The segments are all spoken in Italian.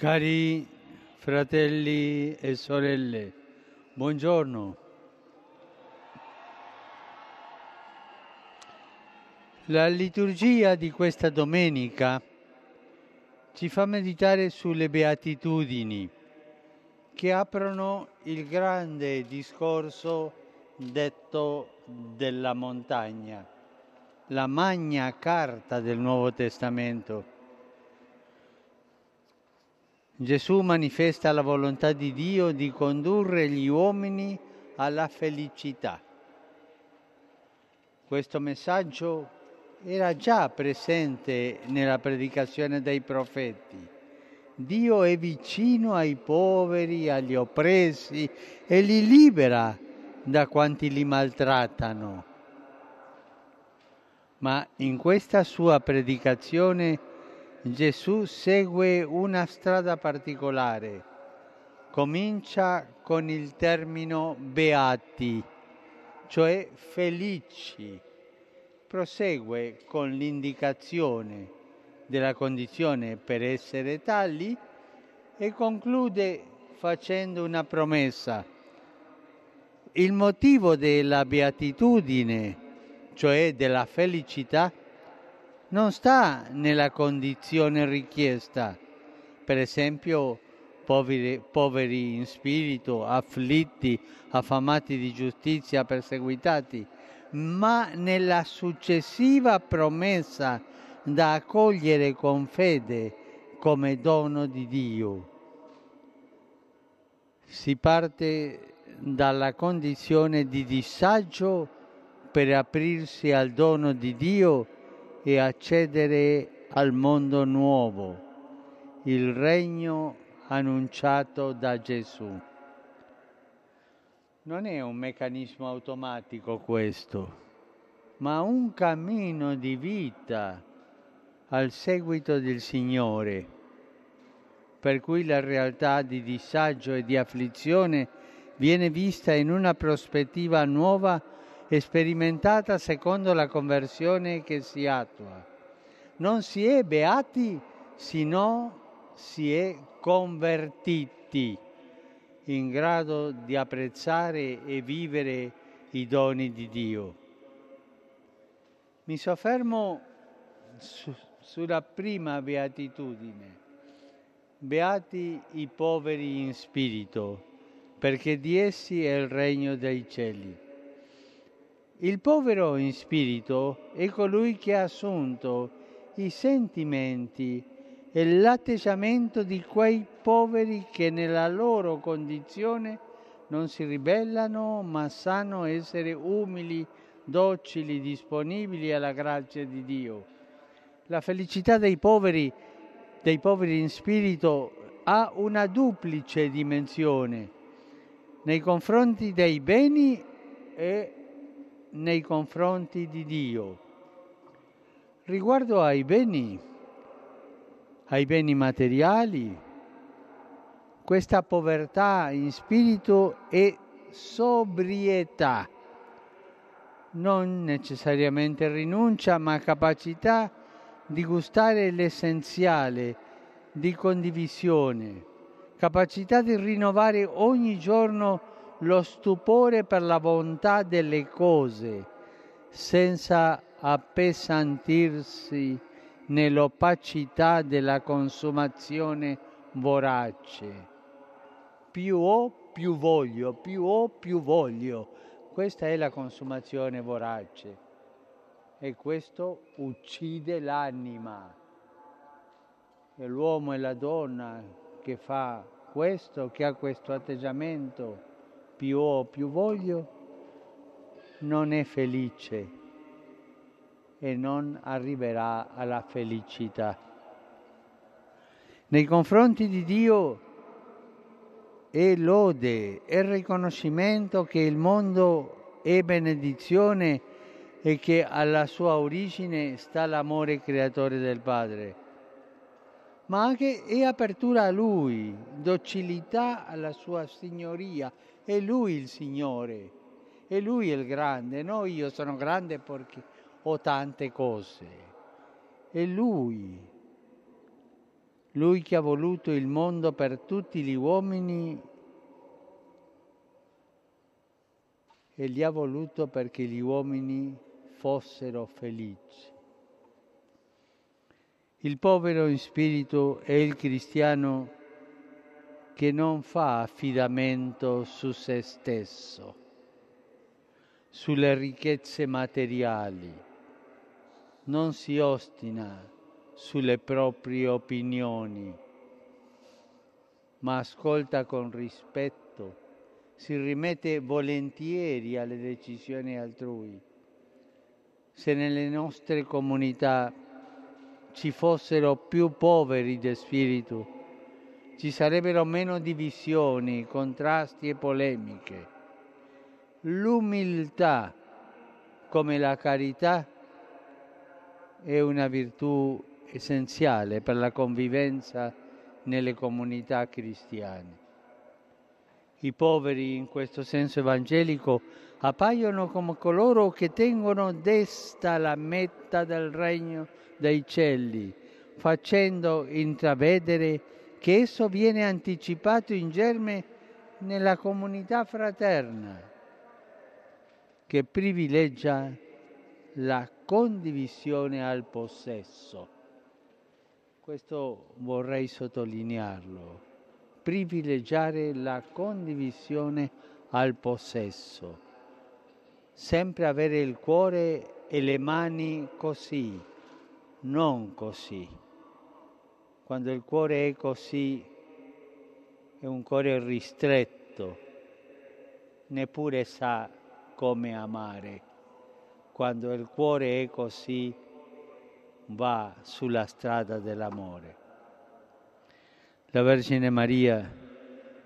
Cari fratelli e sorelle, buongiorno. La liturgia di questa domenica ci fa meditare sulle beatitudini che aprono il grande discorso detto della montagna, la magna carta del Nuovo Testamento. Gesù manifesta la volontà di Dio di condurre gli uomini alla felicità. Questo messaggio era già presente nella predicazione dei profeti. Dio è vicino ai poveri, agli oppressi e li libera da quanti li maltrattano. Ma in questa sua predicazione Gesù segue una strada particolare. Comincia con il termine beati, cioè felici prosegue con l'indicazione della condizione per essere tali e conclude facendo una promessa. Il motivo della beatitudine, cioè della felicità, non sta nella condizione richiesta, per esempio poveri, poveri in spirito, afflitti, affamati di giustizia, perseguitati, ma nella successiva promessa da accogliere con fede come dono di Dio. Si parte dalla condizione di disagio per aprirsi al dono di Dio e accedere al mondo nuovo, il regno annunciato da Gesù. Non è un meccanismo automatico questo, ma un cammino di vita al seguito del Signore, per cui la realtà di disagio e di afflizione viene vista in una prospettiva nuova e sperimentata secondo la conversione che si attua. Non si è beati, sino si è convertiti in grado di apprezzare e vivere i doni di Dio. Mi soffermo su, sulla prima beatitudine. Beati i poveri in spirito, perché di essi è il regno dei cieli. Il povero in spirito è colui che ha assunto i sentimenti è l'atteggiamento di quei poveri che nella loro condizione non si ribellano, ma sanno essere umili, docili, disponibili alla grazia di Dio. La felicità dei poveri, dei poveri in spirito ha una duplice dimensione nei confronti dei beni e nei confronti di Dio. Riguardo ai beni, ai beni materiali, questa povertà in spirito è sobrietà, non necessariamente rinuncia, ma capacità di gustare l'essenziale, di condivisione, capacità di rinnovare ogni giorno lo stupore per la bontà delle cose, senza appesantirsi nell'opacità della consumazione vorace. Più ho, più voglio, più ho, più voglio. Questa è la consumazione vorace e questo uccide l'anima. E l'uomo e la donna che fa questo, che ha questo atteggiamento, più ho, più voglio, non è felice e non arriverà alla felicità. Nei confronti di Dio è lode, è riconoscimento che il mondo è benedizione e che alla sua origine sta l'amore creatore del Padre, ma anche è apertura a Lui, docilità alla sua signoria, è Lui il Signore, è Lui il grande, no io sono grande perché o tante cose. È Lui. Lui che ha voluto il mondo per tutti gli uomini e li ha voluto perché gli uomini fossero felici. Il povero in spirito è il cristiano che non fa affidamento su se stesso, sulle ricchezze materiali, non si ostina sulle proprie opinioni, ma ascolta con rispetto, si rimette volentieri alle decisioni altrui. Se nelle nostre comunità ci fossero più poveri di spirito, ci sarebbero meno divisioni, contrasti e polemiche. L'umiltà, come la carità, è una virtù essenziale per la convivenza nelle comunità cristiane. I poveri in questo senso evangelico appaiono come coloro che tengono desta la meta del regno dei cieli, facendo intravedere che esso viene anticipato in germe nella comunità fraterna, che privilegia la condivisione al possesso. Questo vorrei sottolinearlo, privilegiare la condivisione al possesso, sempre avere il cuore e le mani così, non così. Quando il cuore è così, è un cuore ristretto, neppure sa come amare. Quando il cuore è così, va sulla strada dell'amore. La Vergine Maria,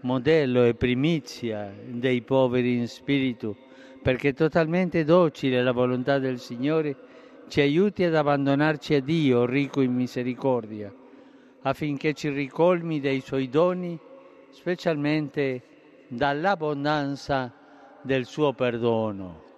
modello e primizia dei poveri in spirito, perché totalmente docile alla volontà del Signore, ci aiuti ad abbandonarci a Dio, ricco in misericordia, affinché ci ricolmi dei Suoi doni, specialmente dall'abbondanza del Suo perdono.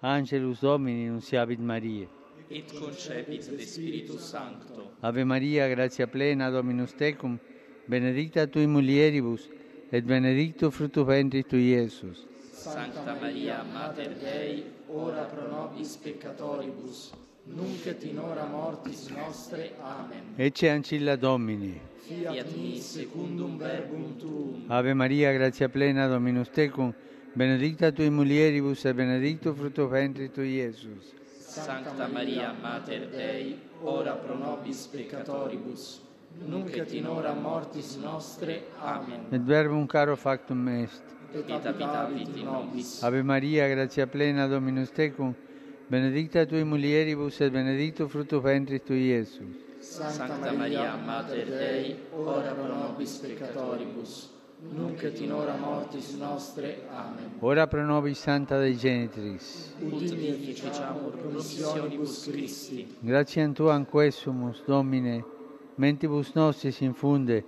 Angelus Domini, nunciavit Maria et concepit de Spiritus Sancto. Ave Maria, gratia plena, Dominus tecum, benedicta tui mulieribus, et benedictus fructus ventris tui, Iesus. Sancta Maria, Mater Dei, ora pro nobis peccatoribus, nunc et in hora mortis nostre. Amen. Ecce ancilla Domini. Fiat mi secundum verbum tuum. Ave Maria, gratia plena, Dominus tecum, benedicta tui mulieribus, et benedictus fructus ventris tui, Iesus. Sancta Maria, Mater Dei, ora pro nobis peccatoribus, nunc et in hora mortis nostre. Amen. Et verbum caro factum est. Et habitavit in nobis. Ave Maria, gratia plena, Dominus tecum, benedicta tui mulieribus, et benedictus fructus ventris tui, Iesus. Sancta Maria, Mater Dei, ora pro nobis peccatoribus, nunc et in hora mortis nostre. Amen. Ora pro nobis Santa Dei Genitris. Ut dignificiamur promissionibus Christi. Gratiam Tuam quesumus, Domine, mentibus nostris infunde,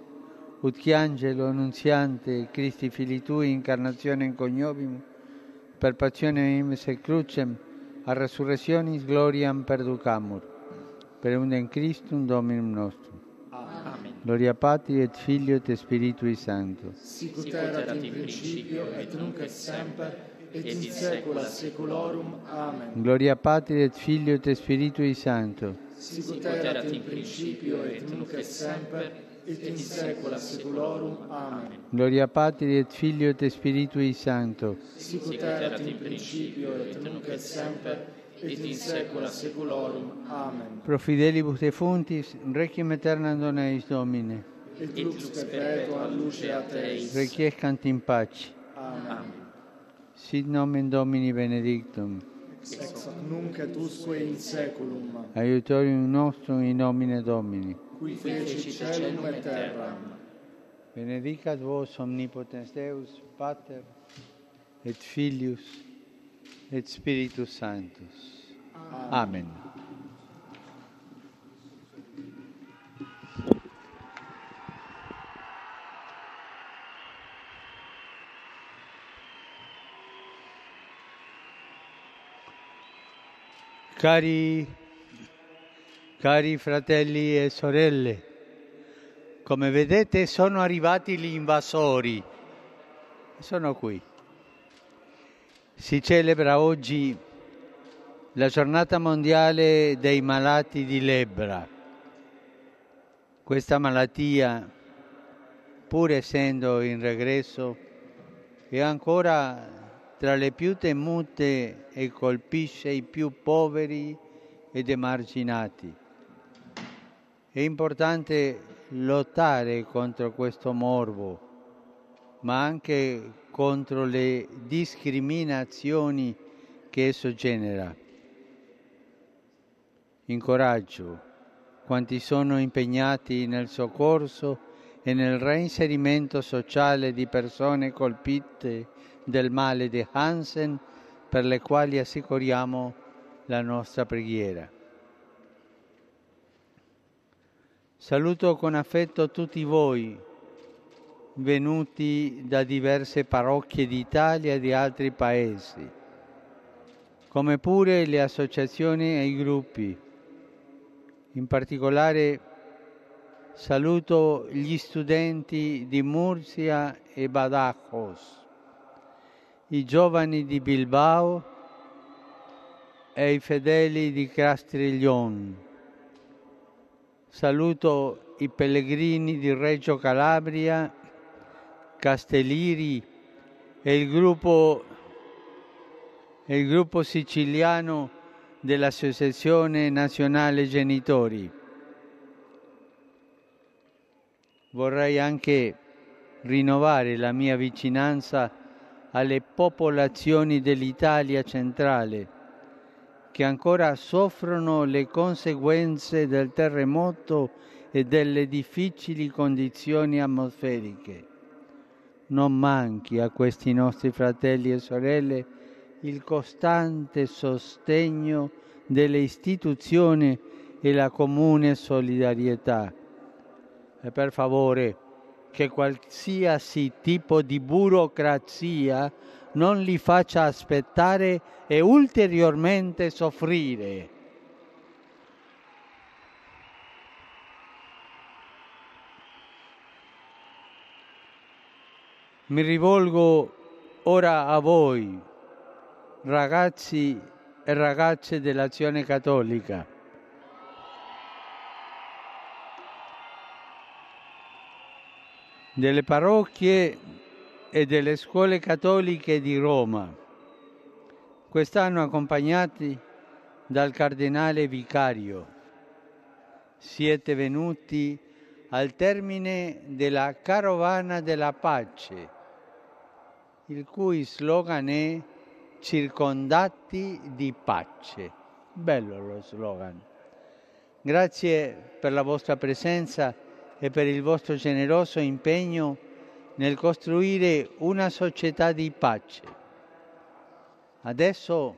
ut che angelo annunziante Christi Fili Tui incarnazione coniovimus, per passionem et crucem, a resurrectionis gloriam perducamur, per undem Christum Dominum nostrum. Amen. Gloria Patri et Filio et Spiritui Sancto. Sicut erat in principio et nunc et semper et in saecula saeculorum. Amen. Gloria Patri et Filio et Spiritui Sancto. Sicut erat in principio et nunc et semper et in saecula saeculorum. Amen. Gloria Patri et Filio et Spiritui Sancto. Sicut erat in principio et nunc et semper et in saecula saeculorum. Amen. Pro fidelibus defuntis, requiem aeternam dona eis Domine. Et lux perpetua luceat eis. Requiescant in pace. Amen. Sit nomen Domini benedictum. Ex hoc nunc et usque in saeculum. Aiutorium nostrum in nomine Domini. Qui feci celum et terram. Benedicat vos omnipotens Deus, Pater, et Filius, et Spiritus Sanctus. Amen. Cari, cari fratelli e sorelle, Come vedete sono arrivati gli invasori, sono qui. Si celebra oggi la giornata mondiale dei malati di lebbra. Questa malattia, pur essendo in regresso, è ancora tra le più temute e colpisce i più poveri ed emarginati. È importante lottare contro questo morbo, ma anche contro le discriminazioni che esso genera. Incoraggio quanti sono impegnati nel soccorso e nel reinserimento sociale di persone colpite del male di Hansen per le quali assicuriamo la nostra preghiera. Saluto con affetto tutti voi, venuti da diverse parrocchie d'Italia e di altri paesi, come pure le associazioni e i gruppi. In particolare saluto gli studenti di Murcia e Badajoz, i giovani di Bilbao e i fedeli di Castiglione Saluto i pellegrini di Reggio Calabria, Castelliri e il gruppo, il gruppo siciliano dell'Associazione Nazionale Genitori. Vorrei anche rinnovare la mia vicinanza alle popolazioni dell'Italia centrale che ancora soffrono le conseguenze del terremoto e delle difficili condizioni atmosferiche. Non manchi a questi nostri fratelli e sorelle il costante sostegno delle istituzioni e la comune solidarietà. E per favore, che qualsiasi tipo di burocrazia non li faccia aspettare e ulteriormente soffrire. Mi rivolgo ora a voi, ragazzi e ragazze dell'azione cattolica. Delle parrocchie e delle scuole cattoliche di Roma, quest'anno accompagnati dal cardinale vicario. Siete venuti al termine della Carovana della Pace, il cui slogan è circondati di pace. Bello lo slogan. Grazie per la vostra presenza e per il vostro generoso impegno nel costruire una società di pace. Adesso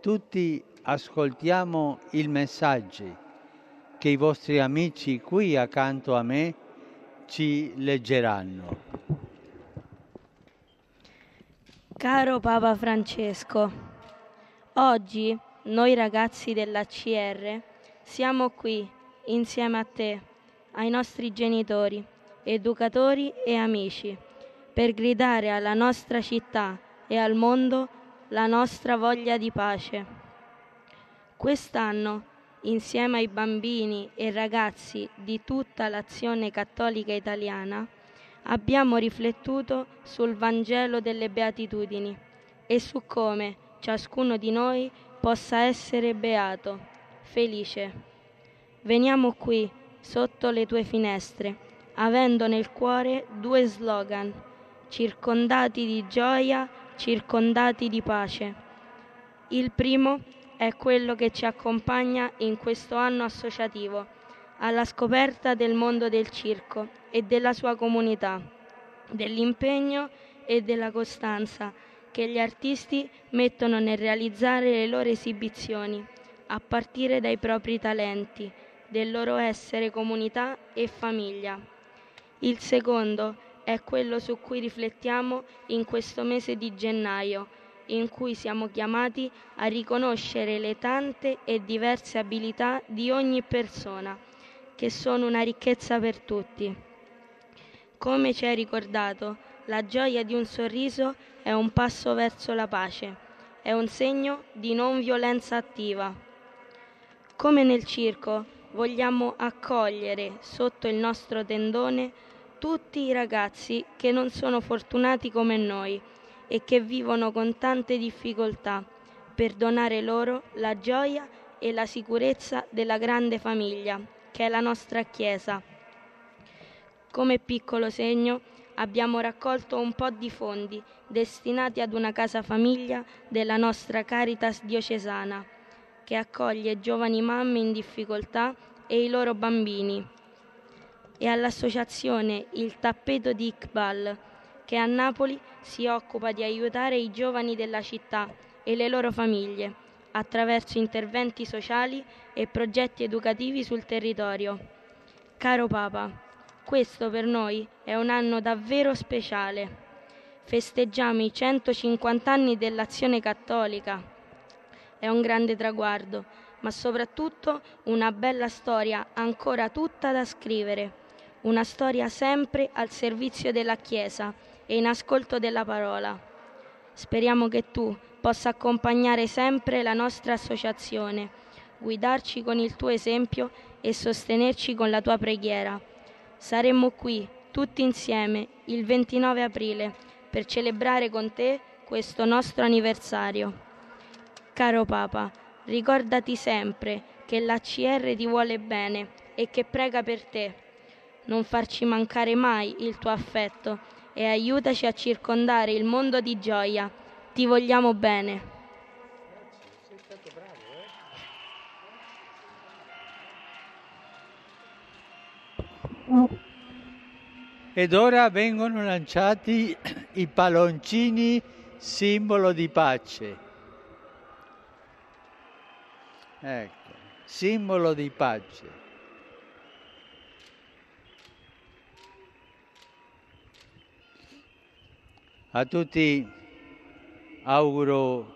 tutti ascoltiamo il messaggio che i vostri amici qui accanto a me ci leggeranno. Caro Papa Francesco, oggi noi ragazzi dell'ACR siamo qui insieme a te, ai nostri genitori educatori e amici, per gridare alla nostra città e al mondo la nostra voglia di pace. Quest'anno, insieme ai bambini e ragazzi di tutta l'azione cattolica italiana, abbiamo riflettuto sul Vangelo delle Beatitudini e su come ciascuno di noi possa essere beato, felice. Veniamo qui, sotto le tue finestre, avendo nel cuore due slogan, circondati di gioia, circondati di pace. Il primo è quello che ci accompagna in questo anno associativo, alla scoperta del mondo del circo e della sua comunità, dell'impegno e della costanza che gli artisti mettono nel realizzare le loro esibizioni, a partire dai propri talenti, del loro essere comunità e famiglia. Il secondo è quello su cui riflettiamo in questo mese di gennaio, in cui siamo chiamati a riconoscere le tante e diverse abilità di ogni persona che sono una ricchezza per tutti. Come ci hai ricordato, la gioia di un sorriso è un passo verso la pace, è un segno di non violenza attiva. Come nel circo, vogliamo accogliere sotto il nostro tendone tutti i ragazzi che non sono fortunati come noi e che vivono con tante difficoltà per donare loro la gioia e la sicurezza della grande famiglia che è la nostra Chiesa. Come piccolo segno abbiamo raccolto un po' di fondi destinati ad una casa famiglia della nostra Caritas diocesana, che accoglie giovani mamme in difficoltà e i loro bambini, e all'associazione Il Tappeto di Iqbal, che a Napoli si occupa di aiutare i giovani della città e le loro famiglie attraverso interventi sociali e progetti educativi sul territorio. Caro Papa, questo per noi è un anno davvero speciale. Festeggiamo i 150 anni dell'azione cattolica. È un grande traguardo, ma soprattutto una bella storia ancora tutta da scrivere, una storia sempre al servizio della Chiesa e in ascolto della parola. Speriamo che tu possa accompagnare sempre la nostra associazione, guidarci con il tuo esempio e sostenerci con la tua preghiera. Saremmo qui tutti insieme il 29 aprile per celebrare con te questo nostro anniversario. Caro Papa, ricordati sempre che l'ACR ti vuole bene e che prega per te. Non farci mancare mai il tuo affetto e aiutaci a circondare il mondo di gioia ti vogliamo bene. Ed ora vengono lanciati i palloncini simbolo di pace. Ecco, simbolo di pace. A tutti auguro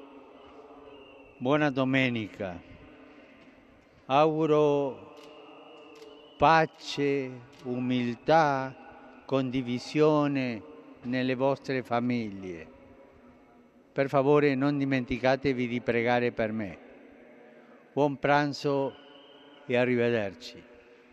buona domenica, auguro pace, umiltà, condivisione nelle vostre famiglie. Per favore non dimenticatevi di pregare per me. Buon pranzo e arrivederci.